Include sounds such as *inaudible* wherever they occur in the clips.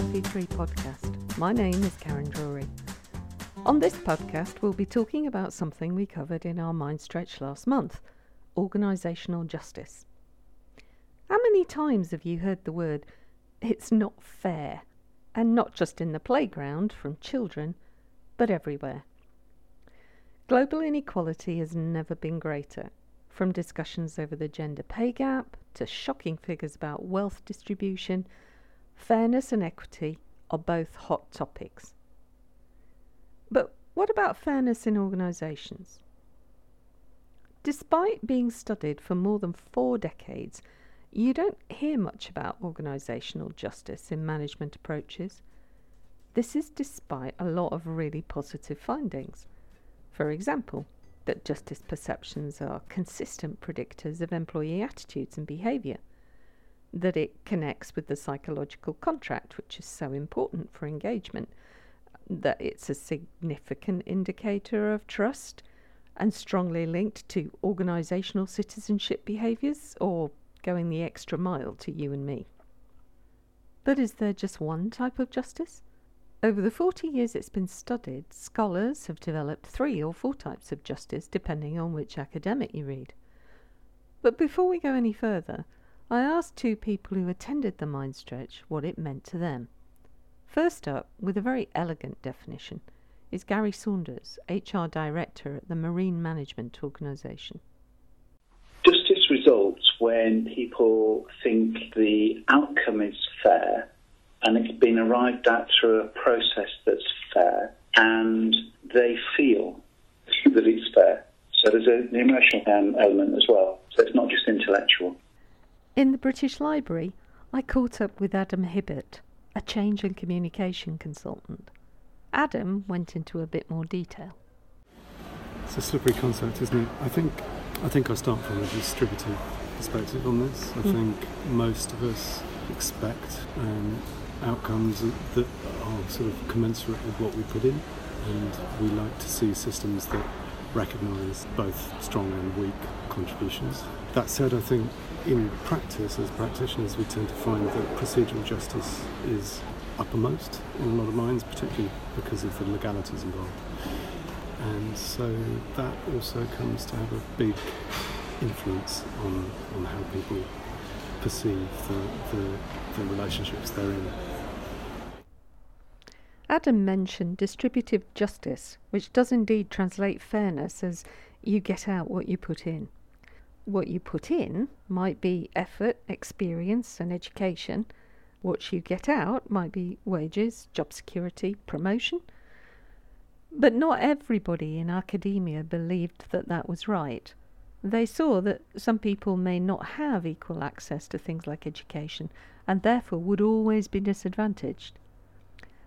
FE3 podcast. My name is Karen Drury. On this podcast, we'll be talking about something we covered in our Mind Stretch last month organisational justice. How many times have you heard the word, it's not fair? And not just in the playground from children, but everywhere. Global inequality has never been greater, from discussions over the gender pay gap to shocking figures about wealth distribution Fairness and equity are both hot topics. But what about fairness in organisations? Despite being studied for more than four decades, you don't hear much about organisational justice in management approaches. This is despite a lot of really positive findings. For example, that justice perceptions are consistent predictors of employee attitudes and behaviour that it connects with the psychological contract, which is so important for engagement, that it's a significant indicator of trust and strongly linked to organisational citizenship behaviours or going the extra mile to you and me. But is there just one type of justice? Over the 40 years it's been studied, scholars have developed three or four types of justice depending on which academic you read. But before we go any further, I asked two people who attended the mind stretch what it meant to them. First up, with a very elegant definition, is Gary Saunders, HR Director at the Marine Management Organisation. Justice results when people think the outcome is fair and it's been arrived at through a process that's fair and they feel that it's fair. So there's an emotional um, element as well. So it's not just intellectual. In the British Library, I caught up with Adam Hibbert, a change and communication consultant. Adam went into a bit more detail. It's a slippery concept, isn't it? I think I think I start from a distributive perspective on this. I mm. think most of us expect um, outcomes that are sort of commensurate with what we put in, and we like to see systems that recognise both strong and weak contributions. That said, I think in practice, as practitioners, we tend to find that procedural justice is uppermost in a lot of minds, particularly because of the legalities involved. And so that also comes to have a big influence on, on how people perceive the, the, the relationships they're in. Adam mentioned distributive justice, which does indeed translate fairness as you get out what you put in what you put in might be effort, experience, and education. What you get out might be wages, job security, promotion. But not everybody in academia believed that that was right. They saw that some people may not have equal access to things like education and therefore would always be disadvantaged.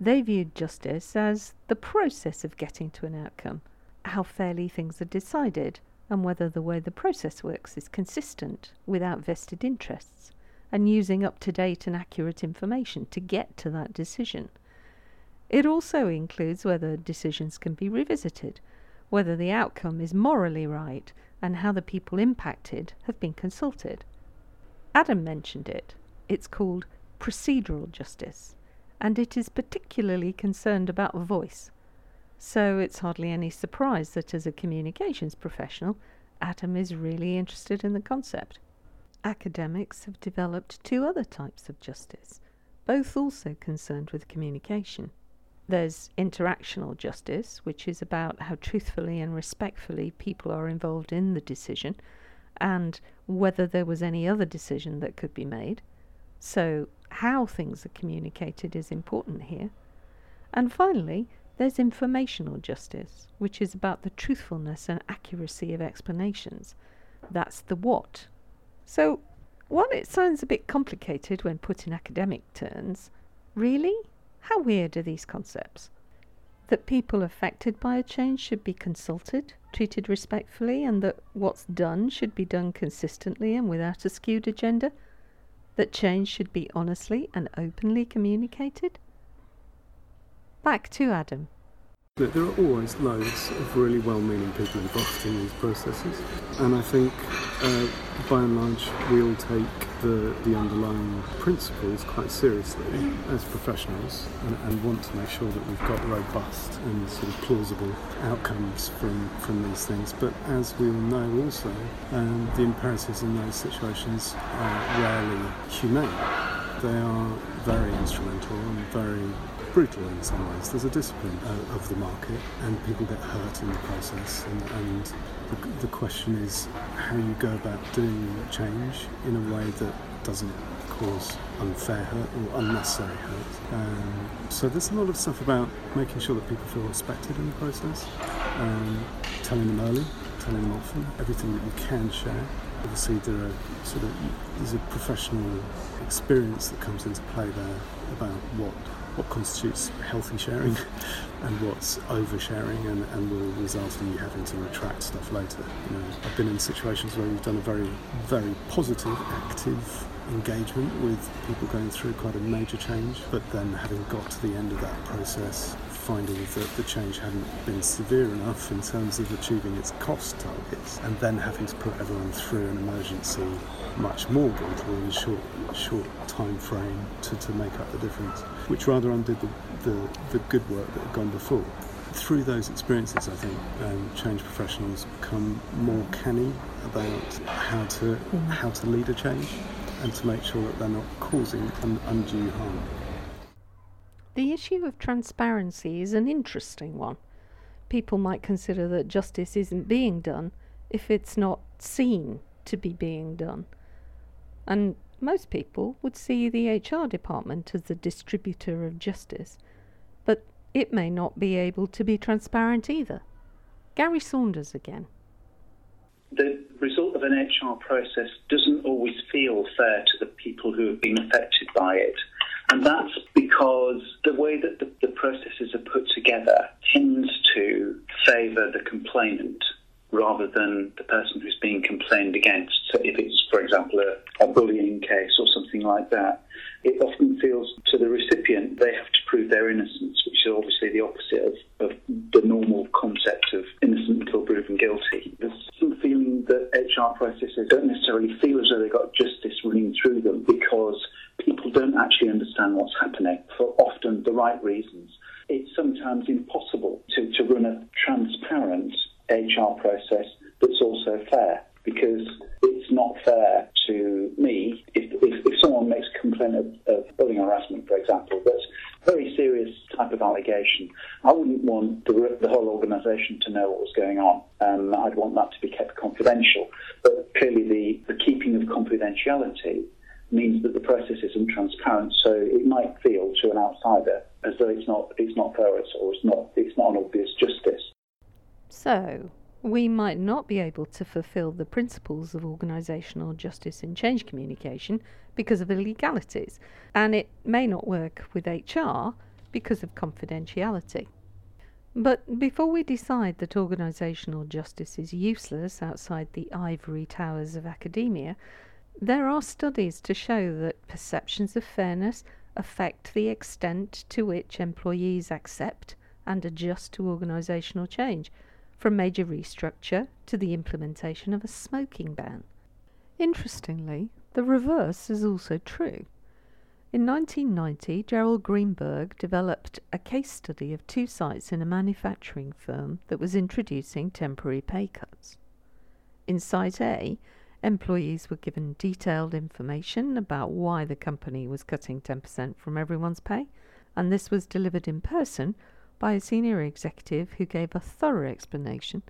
They viewed justice as the process of getting to an outcome, how fairly things are decided, and whether the way the process works is consistent without vested interests and using up to date and accurate information to get to that decision. It also includes whether decisions can be revisited, whether the outcome is morally right, and how the people impacted have been consulted. Adam mentioned it. It's called procedural justice, and it is particularly concerned about voice. So it's hardly any surprise that as a communications professional, Adam is really interested in the concept. Academics have developed two other types of justice, both also concerned with communication. There's interactional justice, which is about how truthfully and respectfully people are involved in the decision and whether there was any other decision that could be made. So, how things are communicated is important here. And finally, there's informational justice, which is about the truthfulness and accuracy of explanations. That's the what. So, while it sounds a bit complicated when put in academic terms, really? How weird are these concepts? That people affected by a change should be consulted, treated respectfully, and that what's done should be done consistently and without a skewed agenda? That change should be honestly and openly communicated? Back to Adam. There are always loads of really well meaning people involved in these processes, and I think uh, by and large we all take the, the underlying principles quite seriously as professionals and, and, want to make sure that we've got robust and sort of plausible outcomes from, from these things. But as we all know also, um, the imperatives in those situations are rarely humane. They are very instrumental and very brutal in some ways. There's a discipline uh, of the market, and people get hurt in the process. And, and the, the, question is how you go about doing change in a way that doesn't cause unfair hurt or unnecessary hurt. Um, so there's a lot of stuff about making sure that people feel respected in the process, um, telling them early, telling them often, everything that you can share. Obviously, there are sort of there's a professional experience that comes into play there about what what constitutes healthy sharing *laughs* and what's oversharing and, and will result in you having to retract stuff later. You know, I've been in situations where we've done a very, very positive, active engagement with people going through quite a major change, but then having got to the end of that process, finding that the change hadn't been severe enough in terms of achieving its cost targets, and then having to put everyone through an emergency much more brutal in a short, short time frame to, to make up the difference, which rather undid the, the, the good work that had gone before. Through those experiences, I think um, change professionals become more canny about how to mm. how to lead a change and to make sure that they're not causing an undue harm. The issue of transparency is an interesting one. People might consider that justice isn't being done if it's not seen to be being done. And most people would see the HR department as the distributor of justice, but it may not be able to be transparent either. Gary Saunders again. The result of an HR process doesn't always feel fair to the people who have been affected by it. And that's because the way that the, the processes are put together tends to favour the complainant rather than the person who's being complained against. So if it's, for example, a, a, bullying case or something like that, it often feels to the recipient they have to prove their innocence, which is obviously the opposite of, of the normal concept of innocent until proven guilty. There's some feeling that HR processes don't necessarily feel as though they've got justice running through them because people don't actually understand what's happening for often the right reasons. It's sometimes impossible to, to run a transparent HR process that's also fair because it's not fair to me if, if, if someone makes a complaint of, of bullying harassment, for example, that's a very serious type of allegation. I wouldn't want the, the whole organisation to know what was going on. Um, I'd want that to be kept confidential. But clearly, the, the keeping of confidentiality means that the process isn't transparent. So it might feel to an outsider as though it's not it's not fair or it's not it's not an obvious justice. So, we might not be able to fulfill the principles of organisational justice in change communication because of illegalities, and it may not work with HR because of confidentiality. But before we decide that organisational justice is useless outside the ivory towers of academia, there are studies to show that perceptions of fairness affect the extent to which employees accept and adjust to organisational change from major restructure to the implementation of a smoking ban. Interestingly, the reverse is also true. In 1990, Jerald Greenberg developed a case study of two sites in a manufacturing firm that was introducing temporary pay cuts. In Site A, employees were given detailed information about why the company was cutting 10% from everyone's pay, and this was delivered in person by a senior executive who gave a thorough explanation,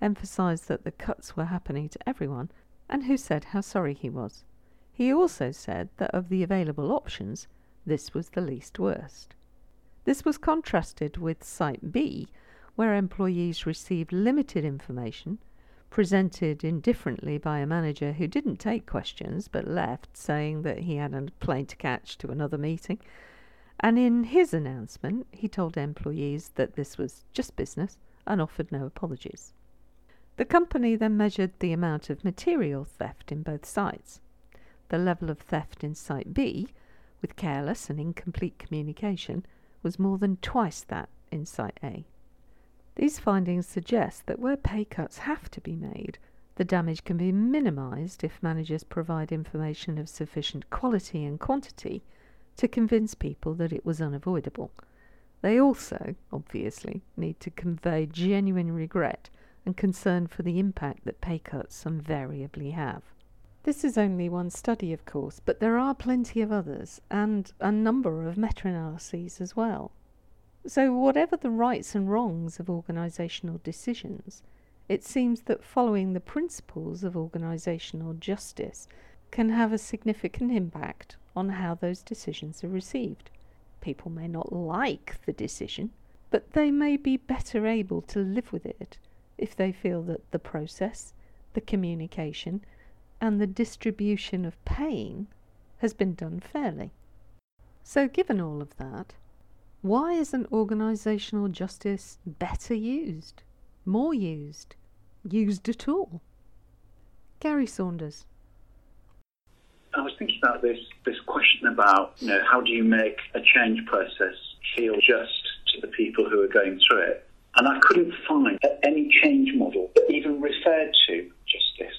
emphasized that the cuts were happening to everyone, and who said how sorry he was. He also said that of the available options, this was the least worst. This was contrasted with Site B, where employees received limited information, presented indifferently by a manager who didn't take questions but left, saying that he had a plane to catch to another meeting, and in his announcement, he told employees that this was just business and offered no apologies. The company then measured the amount of material theft in both sites. The level of theft in Site B, with careless and incomplete communication, was more than twice that in Site A. These findings suggest that where pay cuts have to be made, the damage can be minimised if managers provide information of sufficient quality and quantity to convince people that it was unavoidable. They also, obviously, need to convey genuine regret and concern for the impact that pay cuts invariably have. This is only one study, of course, but there are plenty of others and a number of meta analyses as well. So, whatever the rights and wrongs of organisational decisions, it seems that following the principles of organisational justice can have a significant impact on how those decisions are received. People may not like the decision, but they may be better able to live with it if they feel that the process, the communication, and the distribution of pain has been done fairly. So, given all of that, why isn't organisational justice better used, more used, used at all? Gary Saunders. I was thinking about this this question about you know how do you make a change process feel just to the people who are going through it, and I couldn't find any change model that even referred to justice.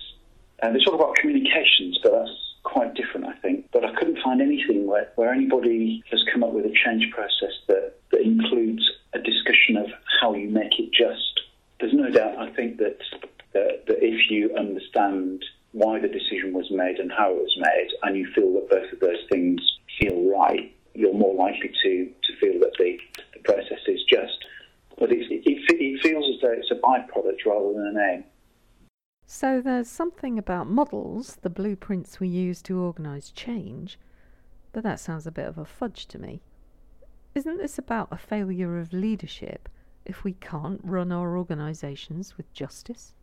And they talk about communications, but that's quite different, I think. But I couldn't find anything where, where anybody has come up with a change process that, that includes a discussion of how you make it just. There's no doubt, I think, that, that, that if you understand why the decision was made and how it was made, and you feel that both of those things feel right, you're more likely to, to feel that the, the process is just. But it, it, it feels as though it's a byproduct rather than an aim. So there's something about models, the blueprints we use to organise change, but that sounds a bit of a fudge to me. Isn't this about a failure of leadership if we can't run our organisations with justice?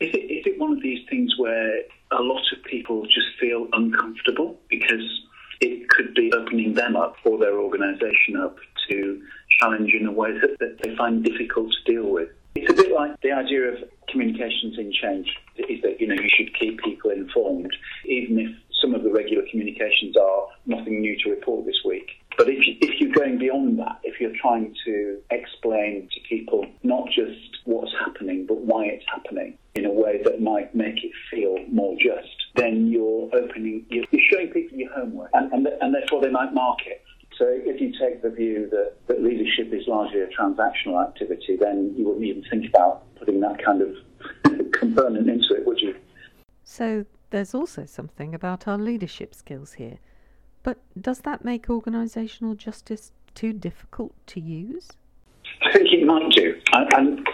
Is it, is it one of these things where a lot of people just feel uncomfortable because it could be opening them up or their organisation up to challenge in a way that, that they find difficult to deal with? It's a bit like the idea of communications in change is that you know you should keep people informed, even if some of the regular communications are nothing new to report this week. But if, you, if you're going beyond that, if you're trying to explain to people not just what's happening, but why it's happening in a way that might make it feel more just, then you're opening, you're showing people your homework, and, and, and therefore they might mark it. So if you take the view that, that leadership is largely a transactional activity, then you wouldn't even think about putting that kind of *laughs* component into it, would you? So there's also something about our leadership skills here. But does that make organisational justice too difficult to use? I think it might do. And,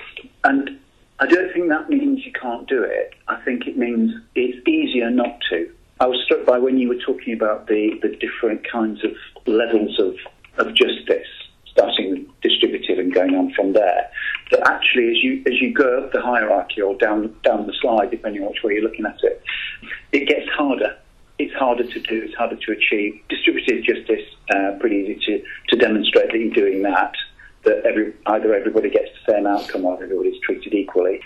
and I don't think that means you can't do it. I think it means it's easier not to. I was struck by when you were talking about the, the different kinds of levels of, of justice, starting with distributive and going on from there. That actually, as you as you go up the hierarchy or down down the slide, depending on which way you're looking at it, it gets harder. It's harder to do. It's harder to achieve. Distributive justice, uh, pretty easy to, to demonstrate that you're doing that. That every, either everybody gets the same outcome or everybody's treated equally.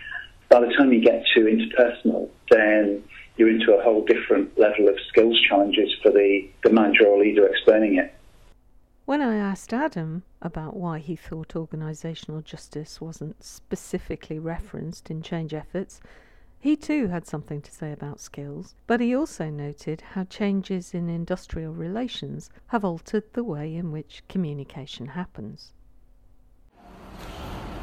By the time you get to interpersonal, then you're into a whole different level of skills challenges for the, the manager or leader explaining it. When I asked Adam about why he thought organisational justice wasn't specifically referenced in change efforts, he too had something to say about skills, but he also noted how changes in industrial relations have altered the way in which communication happens.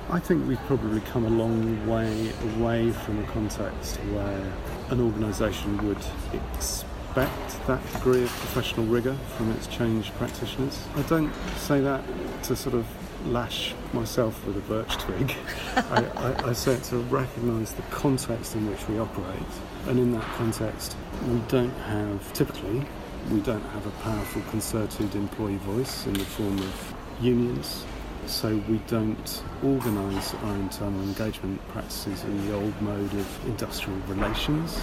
I think we've probably come a long way away from a context where an organisation would expect that degree of professional rigour from its change practitioners. I don't say that to sort of lash myself with a birch twig. *laughs* I, I, I say it to recognise the context in which we operate, and in that context, we don't have typically we don't have a powerful concerted employee voice in the form of unions so we don't organise our internal engagement practices in the old mode of industrial relations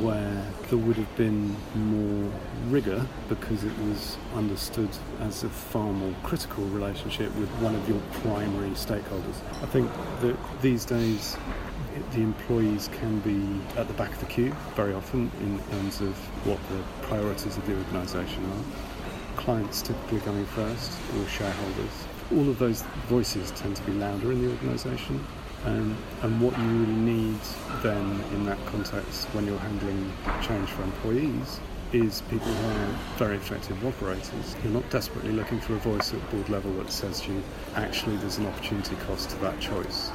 where there would have been more rigour because it was understood as a far more critical relationship with one of your primary stakeholders. I think that these days the employees can be at the back of the queue very often in terms of what the priorities of the organisation are. Clients typically coming first or shareholders all of those voices tend to be louder in the organisation. Um, and what you really need then in that context when you're handling change for employees is people who are very effective operators. You're not desperately looking for a voice at board level that says to you, actually, there's an opportunity cost to that choice.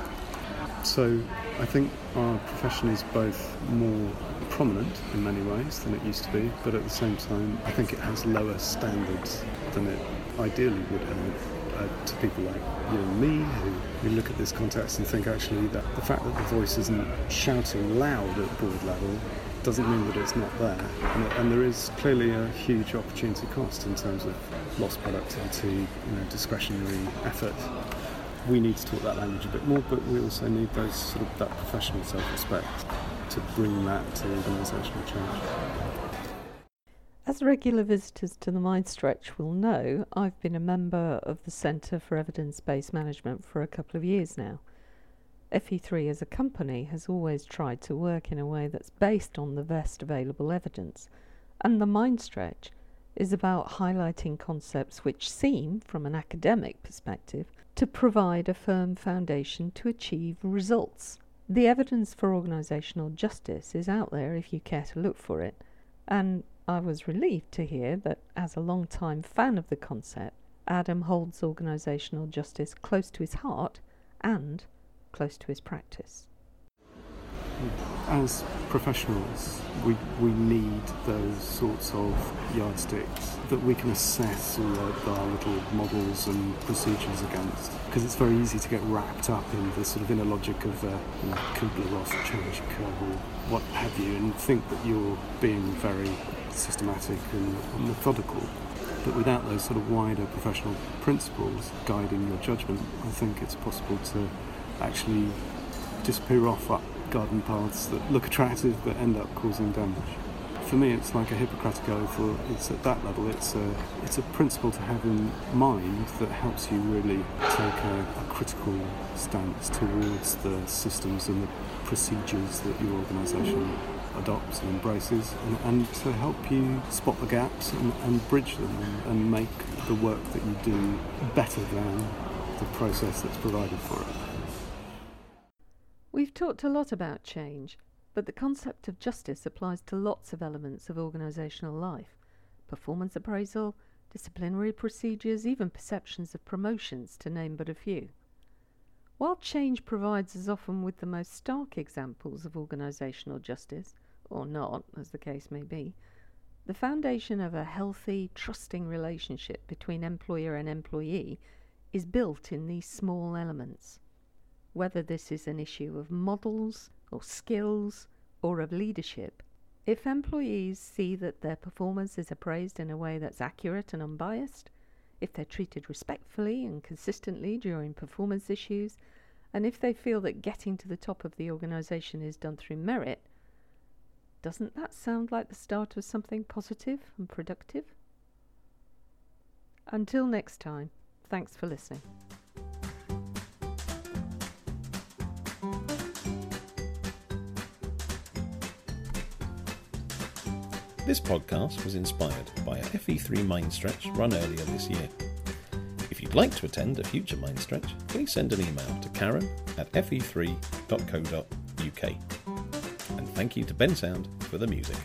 So I think our profession is both more prominent in many ways than it used to be, but at the same time, I think it has lower standards than it ideally would. Uh, to people like you and me who, who look at this context and think actually that the fact that the voice isn't shouting loud at board level doesn't mean that it's not there. And, and, there is clearly a huge opportunity cost in terms of lost productivity, you know, discretionary effort we need to talk that language a bit more, but we also need those sort of that professional self-respect to bring that to organisational change. As regular visitors to the Mind Stretch will know, I've been a member of the Centre for Evidence Based Management for a couple of years now. FE3 as a company has always tried to work in a way that's based on the best available evidence, and the Mind Stretch is about highlighting concepts which seem, from an academic perspective, to provide a firm foundation to achieve results. The evidence for organisational justice is out there if you care to look for it, and I was relieved to hear that, as a long-time fan of the concept, Adam holds organisational justice close to his heart and close to his practice. As professionals, we, we need those sorts of yardsticks that we can assess all our little models and procedures against. Because it's very easy to get wrapped up in the sort of inner logic of uh, you know, Kubler-Ross change curve or what have you, and think that you're being very systematic and methodical. But without those sort of wider professional principles guiding your judgment, I think it's possible to actually disappear off up garden paths that look attractive but end up causing damage. For me, it's like a Hippocratic oath, or it's at that level. It's a it's a principle to have in mind that helps you really take a, a critical stance towards the systems and the procedures that your organisation adopts and embraces, and, and, to help you spot the gaps and, and bridge them and, and make the work that you do better than the process that's provided for it. We've talked a lot about change, but the concept of justice applies to lots of elements of organisational life performance appraisal, disciplinary procedures, even perceptions of promotions, to name but a few. While change provides us often with the most stark examples of organisational justice, or not, as the case may be, the foundation of a healthy, trusting relationship between employer and employee is built in these small elements. Whether this is an issue of models or skills or of leadership, if employees see that their performance is appraised in a way that's accurate and unbiased, if they're treated respectfully and consistently during performance issues, and if they feel that getting to the top of the organisation is done through merit, doesn't that sound like the start of something positive and productive? Until next time, thanks for listening. This podcast was inspired by a FE3 Mindstretch run earlier this year. If you'd like to attend a future Mindstretch, please send an email to karen at fe3.co.uk. Thank you to Bensound for the music.